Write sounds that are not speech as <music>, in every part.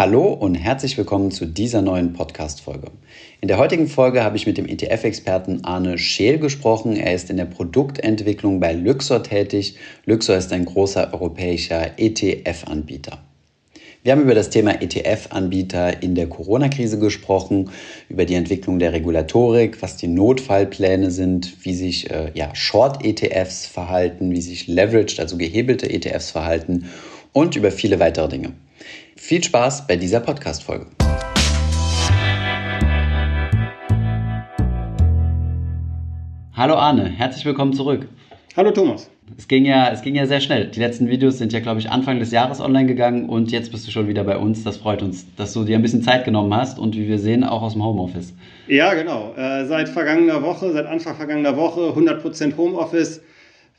Hallo und herzlich willkommen zu dieser neuen Podcast-Folge. In der heutigen Folge habe ich mit dem ETF-Experten Arne Scheel gesprochen. Er ist in der Produktentwicklung bei Luxor tätig. Luxor ist ein großer europäischer ETF-Anbieter. Wir haben über das Thema ETF-Anbieter in der Corona-Krise gesprochen, über die Entwicklung der Regulatorik, was die Notfallpläne sind, wie sich äh, ja, Short-ETFs verhalten, wie sich Leveraged, also gehebelte ETFs verhalten und über viele weitere Dinge. Viel Spaß bei dieser Podcast-Folge. Hallo Arne, herzlich willkommen zurück. Hallo Thomas. Es ging, ja, es ging ja sehr schnell. Die letzten Videos sind ja, glaube ich, Anfang des Jahres online gegangen und jetzt bist du schon wieder bei uns. Das freut uns, dass du dir ein bisschen Zeit genommen hast und wie wir sehen, auch aus dem Homeoffice. Ja, genau. Äh, seit vergangener Woche, seit Anfang vergangener Woche 100% Homeoffice,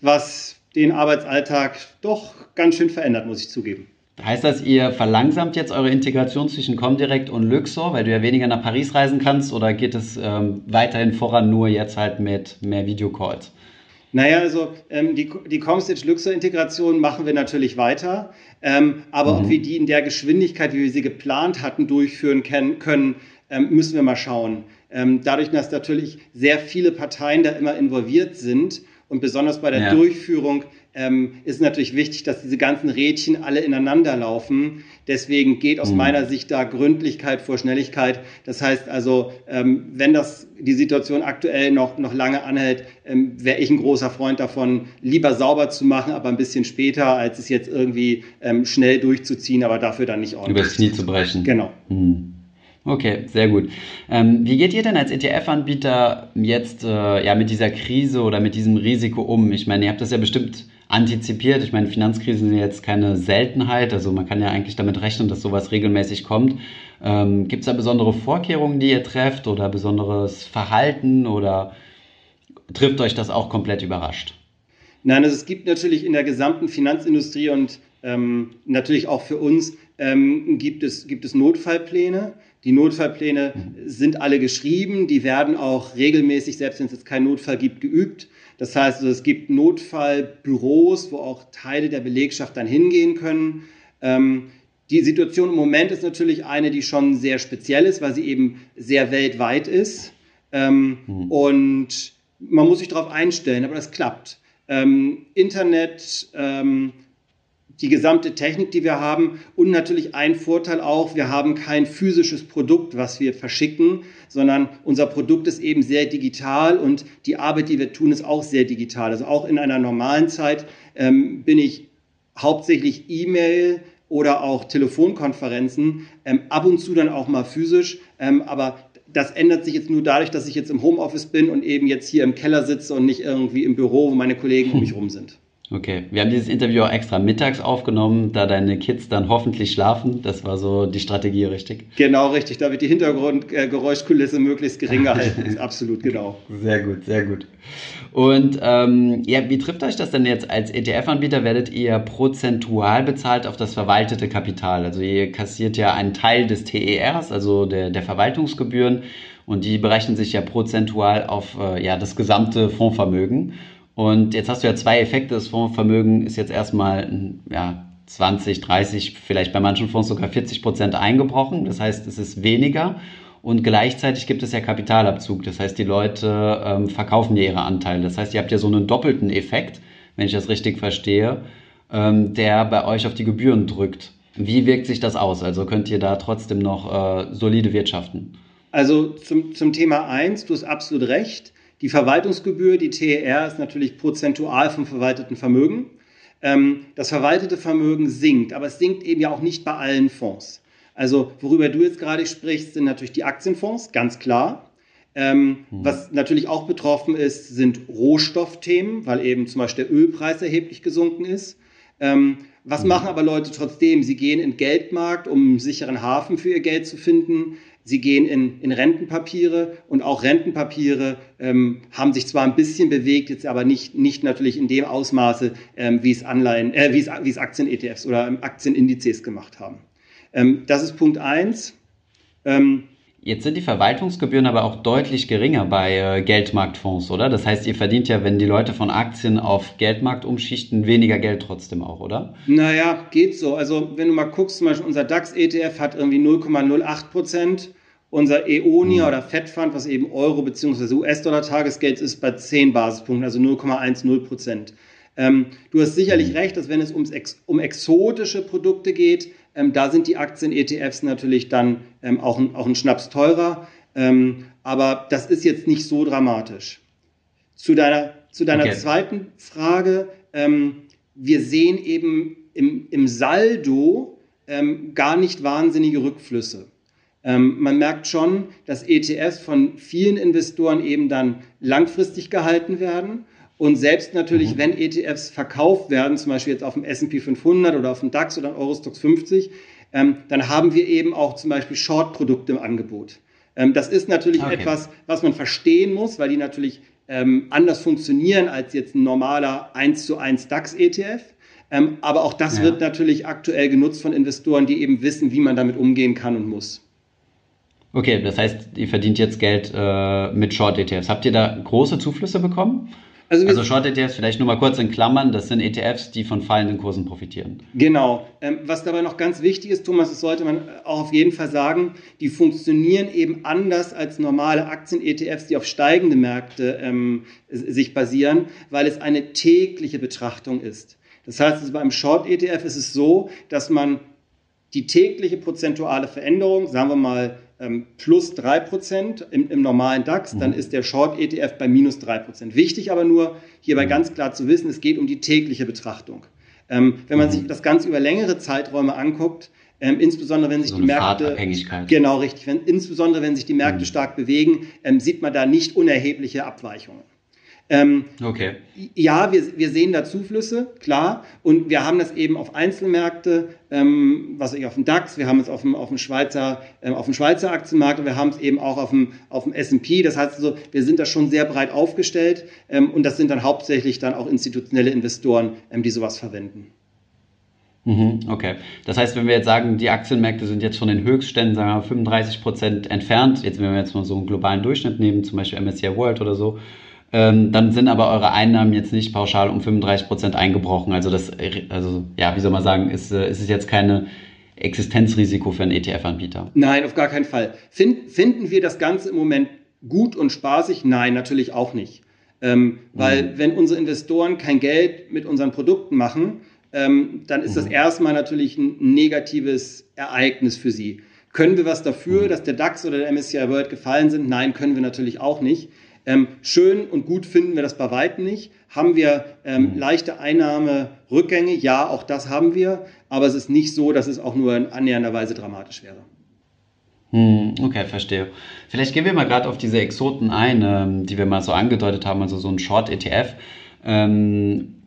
was den Arbeitsalltag doch ganz schön verändert, muss ich zugeben. Heißt das, ihr verlangsamt jetzt eure Integration zwischen Comdirect und Luxor, weil du ja weniger nach Paris reisen kannst, oder geht es ähm, weiterhin voran nur jetzt halt mit mehr Videocalls? Naja, also ähm, die, die Comstitch-Luxor-Integration machen wir natürlich weiter, ähm, aber mhm. ob wir die in der Geschwindigkeit, wie wir sie geplant hatten, durchführen können, ähm, müssen wir mal schauen. Ähm, dadurch, dass natürlich sehr viele Parteien da immer involviert sind und besonders bei der ja. Durchführung ähm, ist natürlich wichtig, dass diese ganzen Rädchen alle ineinander laufen. Deswegen geht aus mhm. meiner Sicht da Gründlichkeit vor Schnelligkeit. Das heißt also, ähm, wenn das die Situation aktuell noch, noch lange anhält, ähm, wäre ich ein großer Freund davon, lieber sauber zu machen, aber ein bisschen später, als es jetzt irgendwie ähm, schnell durchzuziehen, aber dafür dann nicht ordentlich. Übers Knie zu brechen. Genau. Mhm. Okay, sehr gut. Ähm, wie geht ihr denn als ETF-Anbieter jetzt äh, ja, mit dieser Krise oder mit diesem Risiko um? Ich meine, ihr habt das ja bestimmt antizipiert. Ich meine, Finanzkrisen sind jetzt keine Seltenheit. Also man kann ja eigentlich damit rechnen, dass sowas regelmäßig kommt. Ähm, Gibt es da besondere Vorkehrungen, die ihr trefft oder besonderes Verhalten oder trifft euch das auch komplett überrascht? Nein, also es gibt natürlich in der gesamten Finanzindustrie und ähm, natürlich auch für uns ähm, gibt, es, gibt es Notfallpläne. Die Notfallpläne mhm. sind alle geschrieben, die werden auch regelmäßig, selbst wenn es jetzt keinen Notfall gibt, geübt. Das heißt, also, es gibt Notfallbüros, wo auch Teile der Belegschaft dann hingehen können. Ähm, die Situation im Moment ist natürlich eine, die schon sehr speziell ist, weil sie eben sehr weltweit ist. Ähm, mhm. Und man muss sich darauf einstellen, aber das klappt. Ähm, Internet, ähm, die gesamte Technik, die wir haben und natürlich ein Vorteil auch, wir haben kein physisches Produkt, was wir verschicken, sondern unser Produkt ist eben sehr digital und die Arbeit, die wir tun, ist auch sehr digital. Also auch in einer normalen Zeit ähm, bin ich hauptsächlich E-Mail oder auch Telefonkonferenzen, ähm, ab und zu dann auch mal physisch, ähm, aber das ändert sich jetzt nur dadurch, dass ich jetzt im Homeoffice bin und eben jetzt hier im Keller sitze und nicht irgendwie im Büro, wo meine Kollegen um mich rum sind. Okay, wir haben dieses Interview auch extra mittags aufgenommen, da deine Kids dann hoffentlich schlafen. Das war so die Strategie, richtig? Genau, richtig. Da wird die Hintergrundgeräuschkulisse möglichst gering <laughs> gehalten. Absolut, genau. Sehr gut, sehr gut. Und ähm, ja, wie trifft euch das denn jetzt als ETF-Anbieter? Werdet ihr prozentual bezahlt auf das verwaltete Kapital? Also ihr kassiert ja einen Teil des TERs, also der, der Verwaltungsgebühren, und die berechnen sich ja prozentual auf äh, ja, das gesamte Fondsvermögen. Und jetzt hast du ja zwei Effekte. Das Fondsvermögen ist jetzt erstmal ja, 20, 30, vielleicht bei manchen Fonds sogar 40 Prozent eingebrochen. Das heißt, es ist weniger. Und gleichzeitig gibt es ja Kapitalabzug. Das heißt, die Leute ähm, verkaufen ja ihre Anteile. Das heißt, ihr habt ja so einen doppelten Effekt, wenn ich das richtig verstehe, ähm, der bei euch auf die Gebühren drückt. Wie wirkt sich das aus? Also könnt ihr da trotzdem noch äh, solide wirtschaften? Also zum, zum Thema 1, du hast absolut recht. Die Verwaltungsgebühr, die TER, ist natürlich prozentual vom verwalteten Vermögen. Ähm, das verwaltete Vermögen sinkt, aber es sinkt eben ja auch nicht bei allen Fonds. Also worüber du jetzt gerade sprichst, sind natürlich die Aktienfonds, ganz klar. Ähm, hm. Was natürlich auch betroffen ist, sind Rohstoffthemen, weil eben zum Beispiel der Ölpreis erheblich gesunken ist. Ähm, was hm. machen aber Leute trotzdem? Sie gehen in den Geldmarkt, um einen sicheren Hafen für ihr Geld zu finden. Sie gehen in, in Rentenpapiere und auch Rentenpapiere ähm, haben sich zwar ein bisschen bewegt, jetzt aber nicht, nicht natürlich in dem Ausmaße, ähm, wie es Anleihen, äh, wie es, wie es Aktien-ETFs oder Aktienindizes gemacht haben. Ähm, das ist Punkt eins. Ähm, Jetzt sind die Verwaltungsgebühren aber auch deutlich geringer bei äh, Geldmarktfonds, oder? Das heißt, ihr verdient ja, wenn die Leute von Aktien auf Geldmarkt umschichten, weniger Geld trotzdem auch, oder? Naja, geht so. Also wenn du mal guckst, zum Beispiel unser DAX-ETF hat irgendwie 0,08 Prozent. Unser EONIA mhm. oder FED-Fund, was eben Euro- bzw. US-Dollar-Tagesgeld ist, bei 10 Basispunkten, also 0,10 Prozent. Ähm, du hast sicherlich mhm. recht, dass wenn es ums um exotische Produkte geht, ähm, da sind die Aktien-ETFs natürlich dann ähm, auch, ein, auch ein Schnaps teurer. Ähm, aber das ist jetzt nicht so dramatisch. Zu deiner, zu deiner okay. zweiten Frage. Ähm, wir sehen eben im, im Saldo ähm, gar nicht wahnsinnige Rückflüsse. Ähm, man merkt schon, dass ETFs von vielen Investoren eben dann langfristig gehalten werden und selbst natürlich, mhm. wenn ETFs verkauft werden, zum Beispiel jetzt auf dem S&P 500 oder auf dem DAX oder Eurostox 50, ähm, dann haben wir eben auch zum Beispiel Short-Produkte im Angebot. Ähm, das ist natürlich okay. etwas, was man verstehen muss, weil die natürlich ähm, anders funktionieren als jetzt ein normaler 1 zu 1 DAX-ETF. Ähm, aber auch das ja. wird natürlich aktuell genutzt von Investoren, die eben wissen, wie man damit umgehen kann und muss. Okay, das heißt, ihr verdient jetzt Geld äh, mit Short-ETFs. Habt ihr da große Zuflüsse bekommen? Also, also Short-ETFs, vielleicht nur mal kurz in Klammern, das sind ETFs, die von fallenden Kursen profitieren. Genau. Ähm, was dabei noch ganz wichtig ist, Thomas, das sollte man auch auf jeden Fall sagen, die funktionieren eben anders als normale Aktien-ETFs, die auf steigende Märkte ähm, sich basieren, weil es eine tägliche Betrachtung ist. Das heißt, also beim Short-ETF ist es so, dass man die tägliche prozentuale Veränderung, sagen wir mal ähm, plus 3% im, im normalen DAX, mhm. dann ist der Short-ETF bei minus 3%. Wichtig aber nur, hierbei mhm. ganz klar zu wissen, es geht um die tägliche Betrachtung. Ähm, wenn man mhm. sich das Ganze über längere Zeiträume anguckt, ähm, insbesondere wenn sich so die Märkte genau richtig, wenn, insbesondere wenn sich die Märkte mhm. stark bewegen, ähm, sieht man da nicht unerhebliche Abweichungen. Ähm, okay. Ja, wir, wir sehen da Zuflüsse, klar. Und wir haben das eben auf Einzelmärkte, ähm, was ich auf dem DAX, wir haben es auf dem, auf dem, Schweizer, ähm, auf dem Schweizer Aktienmarkt und wir haben es eben auch auf dem, auf dem S&P. Das heißt also, wir sind da schon sehr breit aufgestellt ähm, und das sind dann hauptsächlich dann auch institutionelle Investoren, ähm, die sowas verwenden. Mhm, okay. Das heißt, wenn wir jetzt sagen, die Aktienmärkte sind jetzt von den Höchstständen, sagen wir mal, 35 Prozent entfernt, jetzt wenn wir jetzt mal so einen globalen Durchschnitt nehmen, zum Beispiel MSCI World oder so, ähm, dann sind aber eure Einnahmen jetzt nicht pauschal um 35 Prozent eingebrochen. Also das, also ja, wie soll man sagen, ist, äh, ist es jetzt keine Existenzrisiko für einen ETF-Anbieter? Nein, auf gar keinen Fall. Find, finden wir das Ganze im Moment gut und spaßig? Nein, natürlich auch nicht. Ähm, weil mhm. wenn unsere Investoren kein Geld mit unseren Produkten machen, ähm, dann ist mhm. das erstmal natürlich ein negatives Ereignis für sie. Können wir was dafür, mhm. dass der DAX oder der MSCI World gefallen sind? Nein, können wir natürlich auch nicht. Ähm, schön und gut finden wir das bei weitem nicht. Haben wir ähm, mhm. leichte Einnahmerückgänge? Ja, auch das haben wir. Aber es ist nicht so, dass es auch nur in annähernder Weise dramatisch wäre. Hm, okay, verstehe. Vielleicht gehen wir mal gerade auf diese Exoten ein, ähm, die wir mal so angedeutet haben, also so ein Short-ETF. Ähm,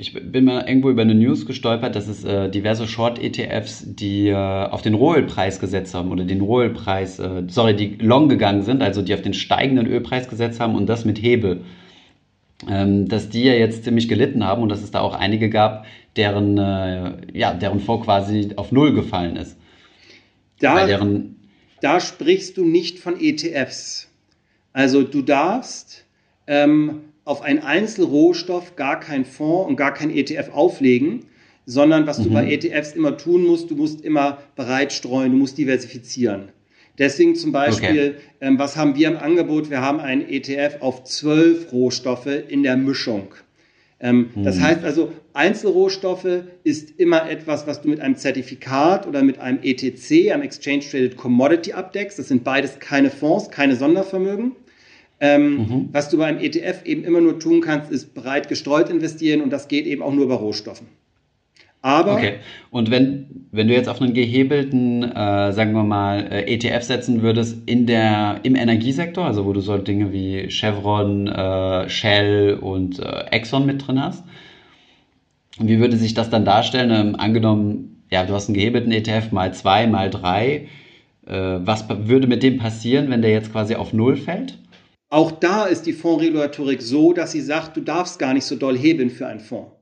ich bin mal irgendwo über eine News gestolpert, dass es äh, diverse Short-ETFs, die äh, auf den Rohölpreis gesetzt haben oder den Rohölpreis, äh, sorry, die long gegangen sind, also die auf den steigenden Ölpreis gesetzt haben und das mit Hebel. Ähm, dass die ja jetzt ziemlich gelitten haben und dass es da auch einige gab, deren, äh, ja, deren Fonds quasi auf Null gefallen ist. Da, deren da sprichst du nicht von ETFs. Also du darfst ähm, auf einen Einzelrohstoff gar kein Fonds und gar kein ETF auflegen, sondern was mhm. du bei ETFs immer tun musst, du musst immer bereit streuen, du musst diversifizieren. Deswegen zum Beispiel, okay. ähm, was haben wir im Angebot? Wir haben einen ETF auf zwölf Rohstoffe in der Mischung. Ähm, mhm. Das heißt also, Einzelrohstoffe ist immer etwas, was du mit einem Zertifikat oder mit einem ETC, einem Exchange Traded Commodity abdeckst. Das sind beides keine Fonds, keine Sondervermögen. Ähm, mhm. Was du beim ETF eben immer nur tun kannst, ist breit gestreut investieren und das geht eben auch nur bei Rohstoffen. Aber okay. Und wenn, wenn du jetzt auf einen gehebelten, äh, sagen wir mal, äh, ETF setzen würdest in der, im Energiesektor, also wo du so Dinge wie Chevron, äh, Shell und äh, Exxon mit drin hast, wie würde sich das dann darstellen? Ähm, angenommen, ja, du hast einen gehebelten ETF mal zwei, mal drei. Äh, was würde mit dem passieren, wenn der jetzt quasi auf Null fällt? Auch da ist die Fondsregulatorik so, dass sie sagt, du darfst gar nicht so doll hebeln für einen Fonds.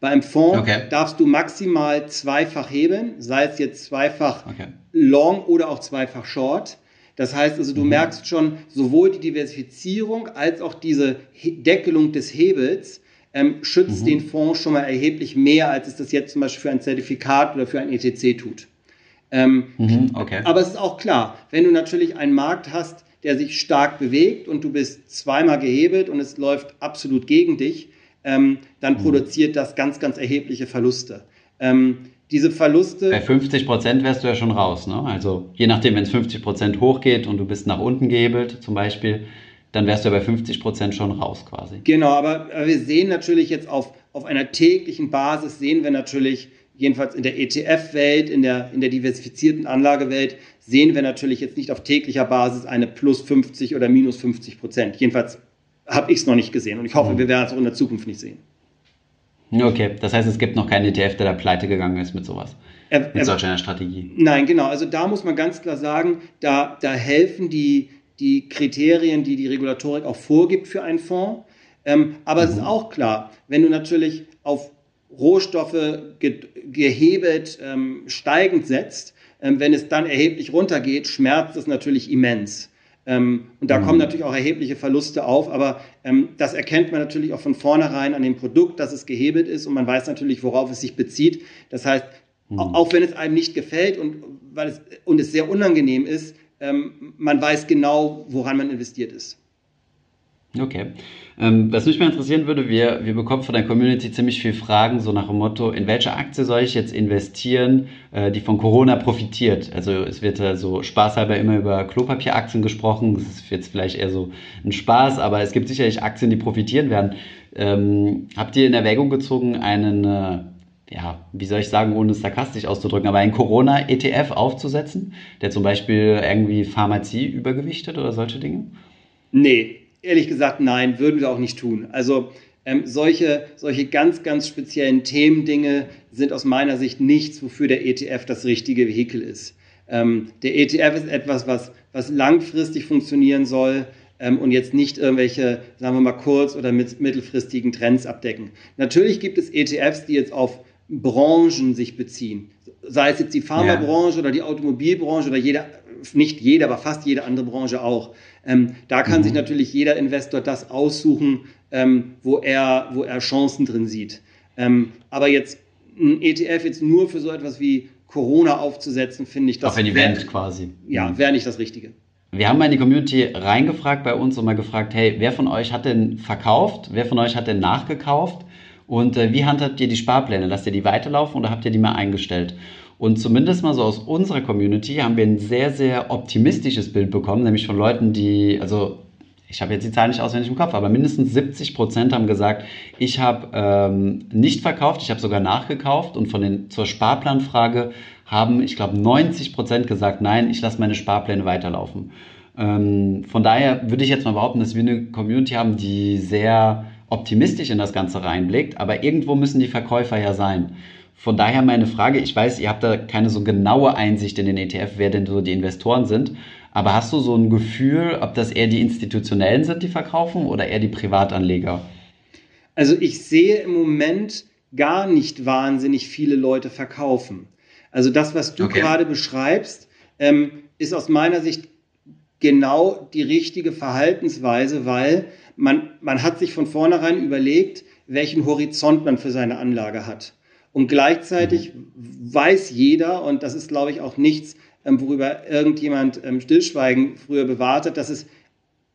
Bei einem Fonds okay. darfst du maximal zweifach hebeln, sei es jetzt zweifach okay. Long oder auch zweifach Short. Das heißt also, du mhm. merkst schon sowohl die Diversifizierung als auch diese Deckelung des Hebels ähm, schützt mhm. den Fonds schon mal erheblich mehr, als es das jetzt zum Beispiel für ein Zertifikat oder für ein ETC tut. Ähm, mhm, okay. Aber es ist auch klar, wenn du natürlich einen Markt hast, der sich stark bewegt und du bist zweimal gehebelt und es läuft absolut gegen dich, ähm, dann mhm. produziert das ganz, ganz erhebliche Verluste. Ähm, diese Verluste. Bei 50 Prozent wärst du ja schon raus, ne? Also je nachdem, wenn es 50 Prozent hochgeht und du bist nach unten gehebelt zum Beispiel, dann wärst du ja bei 50 Prozent schon raus quasi. Genau, aber wir sehen natürlich jetzt auf, auf einer täglichen Basis, sehen wir natürlich, jedenfalls in der ETF-Welt, in der, in der diversifizierten Anlagewelt, sehen wir natürlich jetzt nicht auf täglicher Basis eine plus 50 oder minus 50 Prozent. Jedenfalls habe ich es noch nicht gesehen und ich hoffe, mhm. wir werden es auch in der Zukunft nicht sehen. Okay, das heißt, es gibt noch keinen ETF, der da pleite gegangen ist mit sowas. Er, mit solch einer Strategie. Nein, genau. Also da muss man ganz klar sagen, da, da helfen die, die Kriterien, die die Regulatorik auch vorgibt für einen Fonds. Ähm, aber mhm. es ist mhm. auch klar, wenn du natürlich auf Rohstoffe ge gehebelt ähm, steigend setzt, ähm, wenn es dann erheblich runtergeht, schmerzt es natürlich immens. Ähm, und da mhm. kommen natürlich auch erhebliche Verluste auf, aber ähm, das erkennt man natürlich auch von vornherein an dem Produkt, dass es gehebelt ist und man weiß natürlich, worauf es sich bezieht. Das heißt, mhm. auch wenn es einem nicht gefällt und, weil es, und es sehr unangenehm ist, ähm, man weiß genau, woran man investiert ist. Okay. Ähm, was mich mal interessieren würde, wir, wir bekommen von der Community ziemlich viele Fragen, so nach dem Motto, in welche Aktie soll ich jetzt investieren, äh, die von Corona profitiert? Also es wird ja so spaßhalber immer über Klopapieraktien gesprochen, das ist jetzt vielleicht eher so ein Spaß, aber es gibt sicherlich Aktien, die profitieren werden. Ähm, habt ihr in Erwägung gezogen, einen, äh, ja, wie soll ich sagen, ohne es sarkastisch auszudrücken, aber einen Corona-ETF aufzusetzen, der zum Beispiel irgendwie Pharmazie übergewichtet oder solche Dinge? Nee, ehrlich gesagt, nein, würden wir auch nicht tun. Also ähm, solche, solche ganz, ganz speziellen Themendinge sind aus meiner Sicht nichts, wofür der ETF das richtige Vehikel ist. Ähm, der ETF ist etwas, was, was langfristig funktionieren soll ähm, und jetzt nicht irgendwelche, sagen wir mal, kurz- oder mit, mittelfristigen Trends abdecken. Natürlich gibt es ETFs, die jetzt auf Branchen sich beziehen. Sei es jetzt die Pharmabranche ja. oder die Automobilbranche oder jeder, nicht jede, aber fast jede andere Branche auch. Ähm, da kann mhm. sich natürlich jeder Investor das aussuchen, ähm, wo, er, wo er Chancen drin sieht. Ähm, aber jetzt ein ETF jetzt nur für so etwas wie Corona aufzusetzen, finde ich das. Auf ein Event quasi. Ja, mhm. wäre nicht das Richtige. Wir haben mal in die Community reingefragt bei uns und mal gefragt, hey, wer von euch hat denn verkauft? Wer von euch hat denn nachgekauft? Und äh, wie handhabt ihr die Sparpläne? Lasst ihr die weiterlaufen oder habt ihr die mal eingestellt? Und zumindest mal so aus unserer Community haben wir ein sehr, sehr optimistisches Bild bekommen, nämlich von Leuten, die, also ich habe jetzt die Zahl nicht auswendig im Kopf, aber mindestens 70 Prozent haben gesagt, ich habe ähm, nicht verkauft, ich habe sogar nachgekauft. Und von den zur Sparplanfrage haben, ich glaube, 90 Prozent gesagt, nein, ich lasse meine Sparpläne weiterlaufen. Ähm, von daher würde ich jetzt mal behaupten, dass wir eine Community haben, die sehr optimistisch in das Ganze reinblickt, aber irgendwo müssen die Verkäufer ja sein. Von daher meine Frage, ich weiß, ihr habt da keine so genaue Einsicht in den ETF, wer denn so die Investoren sind, aber hast du so ein Gefühl, ob das eher die Institutionellen sind, die verkaufen oder eher die Privatanleger? Also ich sehe im Moment gar nicht wahnsinnig viele Leute verkaufen. Also das, was du okay. gerade beschreibst, ähm, ist aus meiner Sicht genau die richtige Verhaltensweise, weil man, man hat sich von vornherein überlegt, welchen Horizont man für seine Anlage hat. Und gleichzeitig weiß jeder, und das ist, glaube ich, auch nichts, ähm, worüber irgendjemand ähm, Stillschweigen früher bewartet, dass es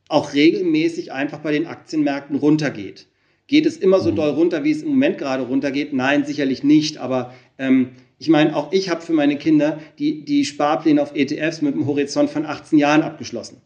auch regelmäßig einfach bei den Aktienmärkten runtergeht. Geht es immer so mhm. doll runter, wie es im Moment gerade runtergeht? Nein, sicherlich nicht. Aber ähm, ich meine, auch ich habe für meine Kinder die, die Sparpläne auf ETFs mit einem Horizont von 18 Jahren abgeschlossen.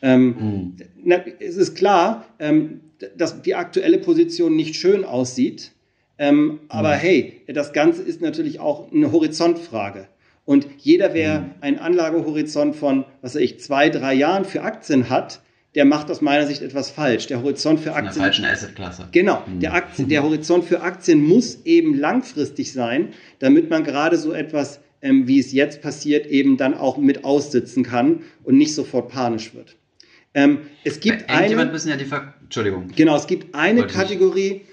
Ähm, mhm. na, es ist klar, ähm, dass die aktuelle Position nicht schön aussieht. Ähm, aber hey, das Ganze ist natürlich auch eine Horizontfrage. Und jeder, wer mhm. einen Anlagehorizont von, was weiß ich, zwei, drei Jahren für Aktien hat, der macht aus meiner Sicht etwas falsch. Der Horizont für Aktien. In der falschen Assetklasse. Genau. Mhm. Der, Aktien, der Horizont für Aktien muss eben langfristig sein, damit man gerade so etwas, ähm, wie es jetzt passiert, eben dann auch mit aussitzen kann und nicht sofort panisch wird. Ähm, es gibt Bei eine. müssen ja die Ver Entschuldigung. Genau, es gibt eine Kategorie, ähm,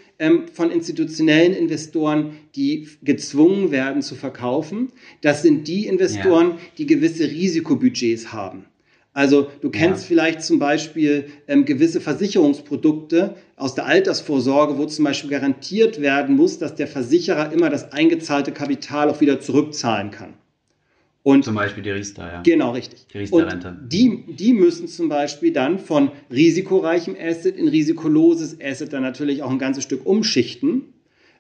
von institutionellen Investoren, die gezwungen werden zu verkaufen. Das sind die Investoren, ja. die gewisse Risikobudgets haben. Also du kennst ja. vielleicht zum Beispiel ähm, gewisse Versicherungsprodukte aus der Altersvorsorge, wo zum Beispiel garantiert werden muss, dass der Versicherer immer das eingezahlte Kapital auch wieder zurückzahlen kann. Und zum Beispiel die Riester, ja. Genau, richtig. Die Riester-Rente. Die, die müssen zum Beispiel dann von risikoreichem Asset in risikoloses Asset dann natürlich auch ein ganzes Stück umschichten.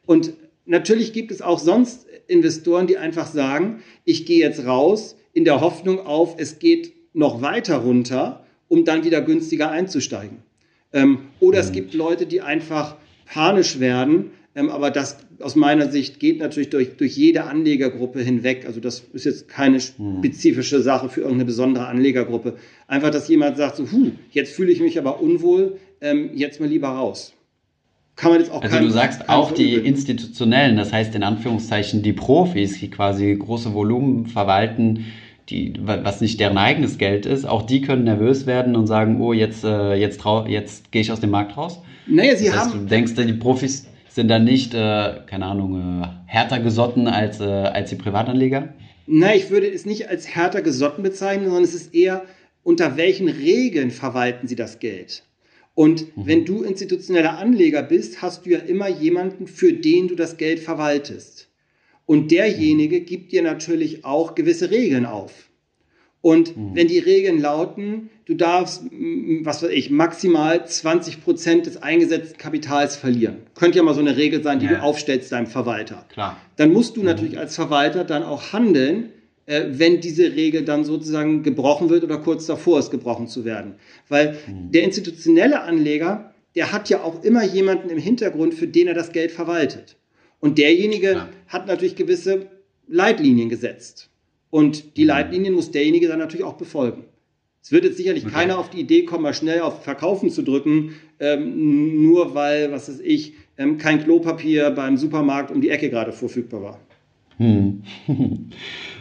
Und natürlich gibt es auch sonst Investoren, die einfach sagen, ich gehe jetzt raus in der Hoffnung auf, es geht noch weiter runter, um dann wieder günstiger einzusteigen. Ähm, oder mhm. es gibt Leute, die einfach panisch werden, ähm, aber das aus meiner Sicht geht natürlich durch, durch jede Anlegergruppe hinweg. Also das ist jetzt keine mhm. spezifische Sache für irgendeine besondere Anlegergruppe. Einfach, dass jemand sagt, so, huh, jetzt fühle ich mich aber unwohl, ähm, jetzt mal lieber raus. Kann man jetzt auch Also kein, du sagst auch die institutionellen, das heißt in Anführungszeichen die Profis, die quasi große Volumen verwalten, die, was nicht deren eigenes Geld ist, auch die können nervös werden und sagen, oh, jetzt, äh, jetzt, trau, jetzt gehe ich aus dem Markt raus? Naja, sie das heißt, haben. Du denkst, die Profis sind dann nicht, äh, keine Ahnung, äh, härter gesotten als, äh, als die Privatanleger? Nein, ich würde es nicht als härter gesotten bezeichnen, sondern es ist eher, unter welchen Regeln verwalten sie das Geld? Und mhm. wenn du institutioneller Anleger bist, hast du ja immer jemanden, für den du das Geld verwaltest. Und derjenige gibt dir natürlich auch gewisse Regeln auf. Und mhm. wenn die Regeln lauten, du darfst, was weiß ich, maximal 20 Prozent des eingesetzten Kapitals verlieren. Könnte ja mal so eine Regel sein, die ja. du aufstellst deinem Verwalter. Klar. Dann musst du mhm. natürlich als Verwalter dann auch handeln, äh, wenn diese Regel dann sozusagen gebrochen wird oder kurz davor ist, gebrochen zu werden. Weil mhm. der institutionelle Anleger, der hat ja auch immer jemanden im Hintergrund, für den er das Geld verwaltet. Und derjenige ja. hat natürlich gewisse Leitlinien gesetzt. Und die mhm. Leitlinien muss derjenige dann natürlich auch befolgen. Es wird jetzt sicherlich okay. keiner auf die Idee kommen, mal schnell auf Verkaufen zu drücken, ähm, nur weil, was weiß ich, ähm, kein Klopapier beim Supermarkt um die Ecke gerade verfügbar war. Hm. <laughs>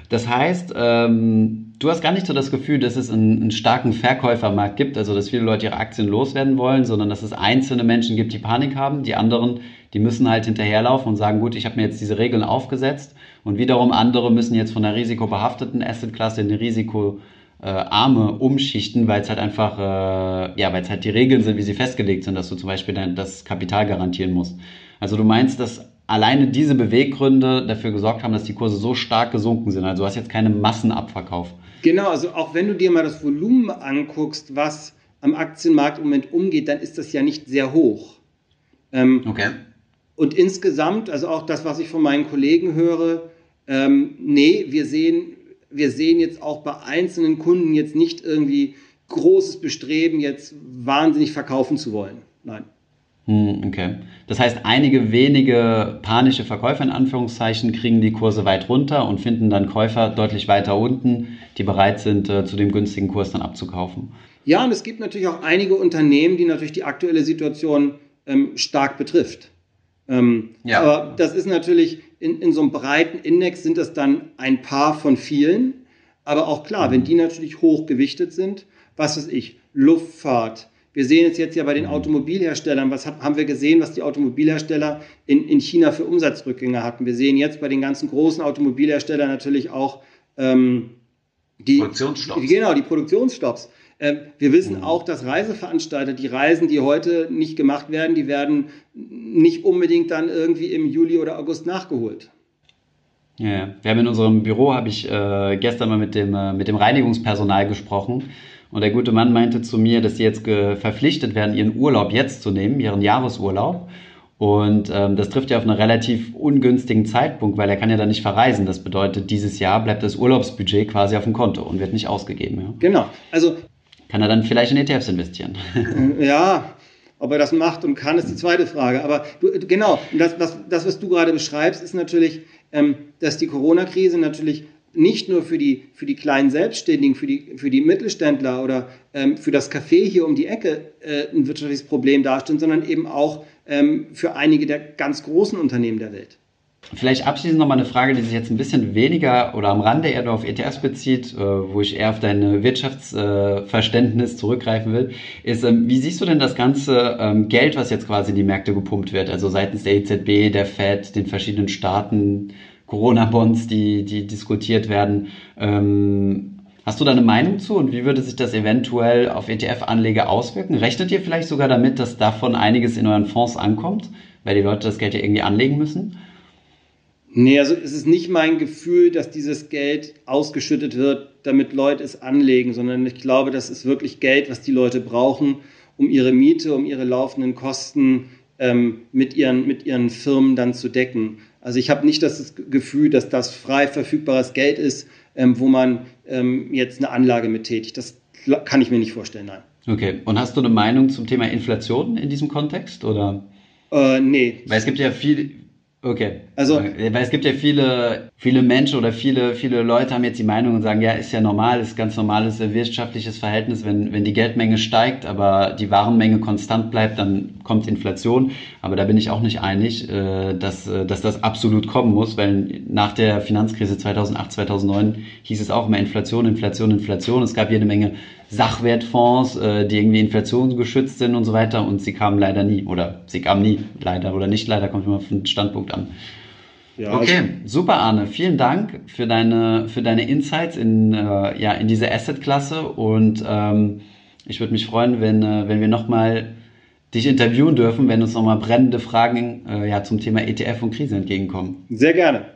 Das heißt, ähm, du hast gar nicht so das Gefühl, dass es einen, einen, starken Verkäufermarkt gibt, also dass viele Leute ihre Aktien loswerden wollen, sondern dass es einzelne Menschen gibt, die Panik haben, die anderen, die müssen halt hinterherlaufen und sagen, gut, ich habe mir jetzt diese Regeln aufgesetzt und wiederum andere müssen jetzt von der risikobehafteten Assetklasse in die risikoarme umschichten, weil es halt einfach, äh, ja, weil es halt die Regeln sind, wie sie festgelegt sind, dass du zum Beispiel dein, das Kapital garantieren musst. Also du meinst, dass alleine diese Beweggründe dafür gesorgt haben, dass die Kurse so stark gesunken sind. Also du hast jetzt keinen Massenabverkauf. Genau, also auch wenn du dir mal das Volumen anguckst, was am Aktienmarkt im Moment umgeht, dann ist das ja nicht sehr hoch. Ähm, okay. Und insgesamt, also auch das, was ich von meinen Kollegen höre, ähm, nee, wir sehen, wir sehen jetzt auch bei einzelnen Kunden jetzt nicht irgendwie großes Bestreben, jetzt wahnsinnig verkaufen zu wollen. Nein. Hm, okay. Das heißt, einige wenige panische Verkäufer in Anführungszeichen kriegen die Kurse weit runter und finden dann Käufer deutlich weiter unten, die bereit sind, äh, zu dem günstigen Kurs dann abzukaufen. Ja, und es gibt natürlich auch einige Unternehmen, die natürlich die aktuelle Situation ähm, stark betrifft. Ähm, ja. Aber das ist natürlich in, in so einem breiten Index sind das dann ein paar von vielen. Aber auch klar, wenn die natürlich hoch gewichtet sind, was weiß ich, Luftfahrt. Wir sehen es jetzt ja bei den Automobilherstellern. Was haben wir gesehen, was die Automobilhersteller in, in China für Umsatzrückgänge hatten? Wir sehen jetzt bei den ganzen großen Automobilherstellern natürlich auch ähm, die Produktionsstopps. Genau, die Produktionsstopps. Ähm, wir wissen mhm. auch, dass Reiseveranstalter, die Reisen, die heute nicht gemacht werden, die werden nicht unbedingt dann irgendwie im Juli oder August nachgeholt. Ja, wir haben in unserem Büro, habe ich äh, gestern mal mit dem, äh, mit dem Reinigungspersonal gesprochen und der gute Mann meinte zu mir, dass sie jetzt verpflichtet werden, ihren Urlaub jetzt zu nehmen, ihren Jahresurlaub. Und ähm, das trifft ja auf einen relativ ungünstigen Zeitpunkt, weil er kann ja dann nicht verreisen. Das bedeutet, dieses Jahr bleibt das Urlaubsbudget quasi auf dem Konto und wird nicht ausgegeben. Ja? Genau. Also kann er dann vielleicht in ETFs investieren? <laughs> Ja, ob er das macht und kann, ist die zweite Frage. Aber du, genau, das, das, das, was du gerade beschreibst, ist natürlich, ähm, dass die Corona-Krise natürlich nicht nur für die, für die kleinen Selbstständigen, für die, für die Mittelständler oder ähm, für das Café hier um die Ecke äh, ein wirtschaftliches Problem darstellt, sondern eben auch ähm, für einige der ganz großen Unternehmen der Welt. Vielleicht abschließend nochmal eine Frage, die sich jetzt ein bisschen weniger oder am Rande eher nur auf ETFs bezieht, äh, wo ich eher auf dein Wirtschaftsverständnis zurückgreifen will, ist, ähm, wie siehst du denn das ganze ähm, Geld, was jetzt quasi in die Märkte gepumpt wird, also seitens der EZB, der Fed, den verschiedenen Staaten, Corona-Bonds, die, die diskutiert werden. Ähm, Hast du da eine Meinung zu und wie würde sich das eventuell auf ETF-Anleger auswirken? Rechnet ihr vielleicht sogar damit, dass davon einiges in euren Fonds ankommt, weil die Leute das Geld ja irgendwie anlegen müssen? Nee, also es ist nicht mein Gefühl, dass dieses Geld ausgeschüttet wird, damit Leute es anlegen, sondern ich glaube, das ist wirklich Geld, was die Leute brauchen, um ihre Miete, um ihre laufenden Kosten ähm, mit, ihren, mit ihren Firmen dann zu decken. Also ich habe nicht das Gefühl, dass das frei verfügbares Geld ist, ähm, wo man ähm, jetzt eine Anlage mit tätigt. Das kann ich mir nicht vorstellen, nein. Okay, und hast du eine Meinung zum Thema Inflation in diesem Kontext? Oder? Äh, nee. Weil es gibt ja viel, Okay. Also, weil es gibt ja viele, viele Menschen oder viele, viele Leute haben jetzt die Meinung und sagen, ja, ist ja normal, ist ganz normales wirtschaftliches Verhältnis, wenn, wenn die Geldmenge steigt, aber die Warenmenge konstant bleibt, dann kommt Inflation. Aber da bin ich auch nicht einig, äh, dass, äh, dass das absolut kommen muss, weil nach der Finanzkrise 2008, 2009 hieß es auch immer Inflation, Inflation, Inflation. Es gab jede Menge Sachwertfonds, äh, die irgendwie inflationsgeschützt sind und so weiter und sie kamen leider nie oder sie kamen nie, leider oder nicht leider, kommt immer von Standpunkt an. Ja, okay, super Arne, vielen Dank für deine, für deine Insights in, äh, ja, in diese Asset-Klasse und ähm, ich würde mich freuen, wenn, äh, wenn wir nochmal dich interviewen dürfen, wenn uns nochmal brennende Fragen äh, ja, zum Thema ETF und Krise entgegenkommen. Sehr gerne.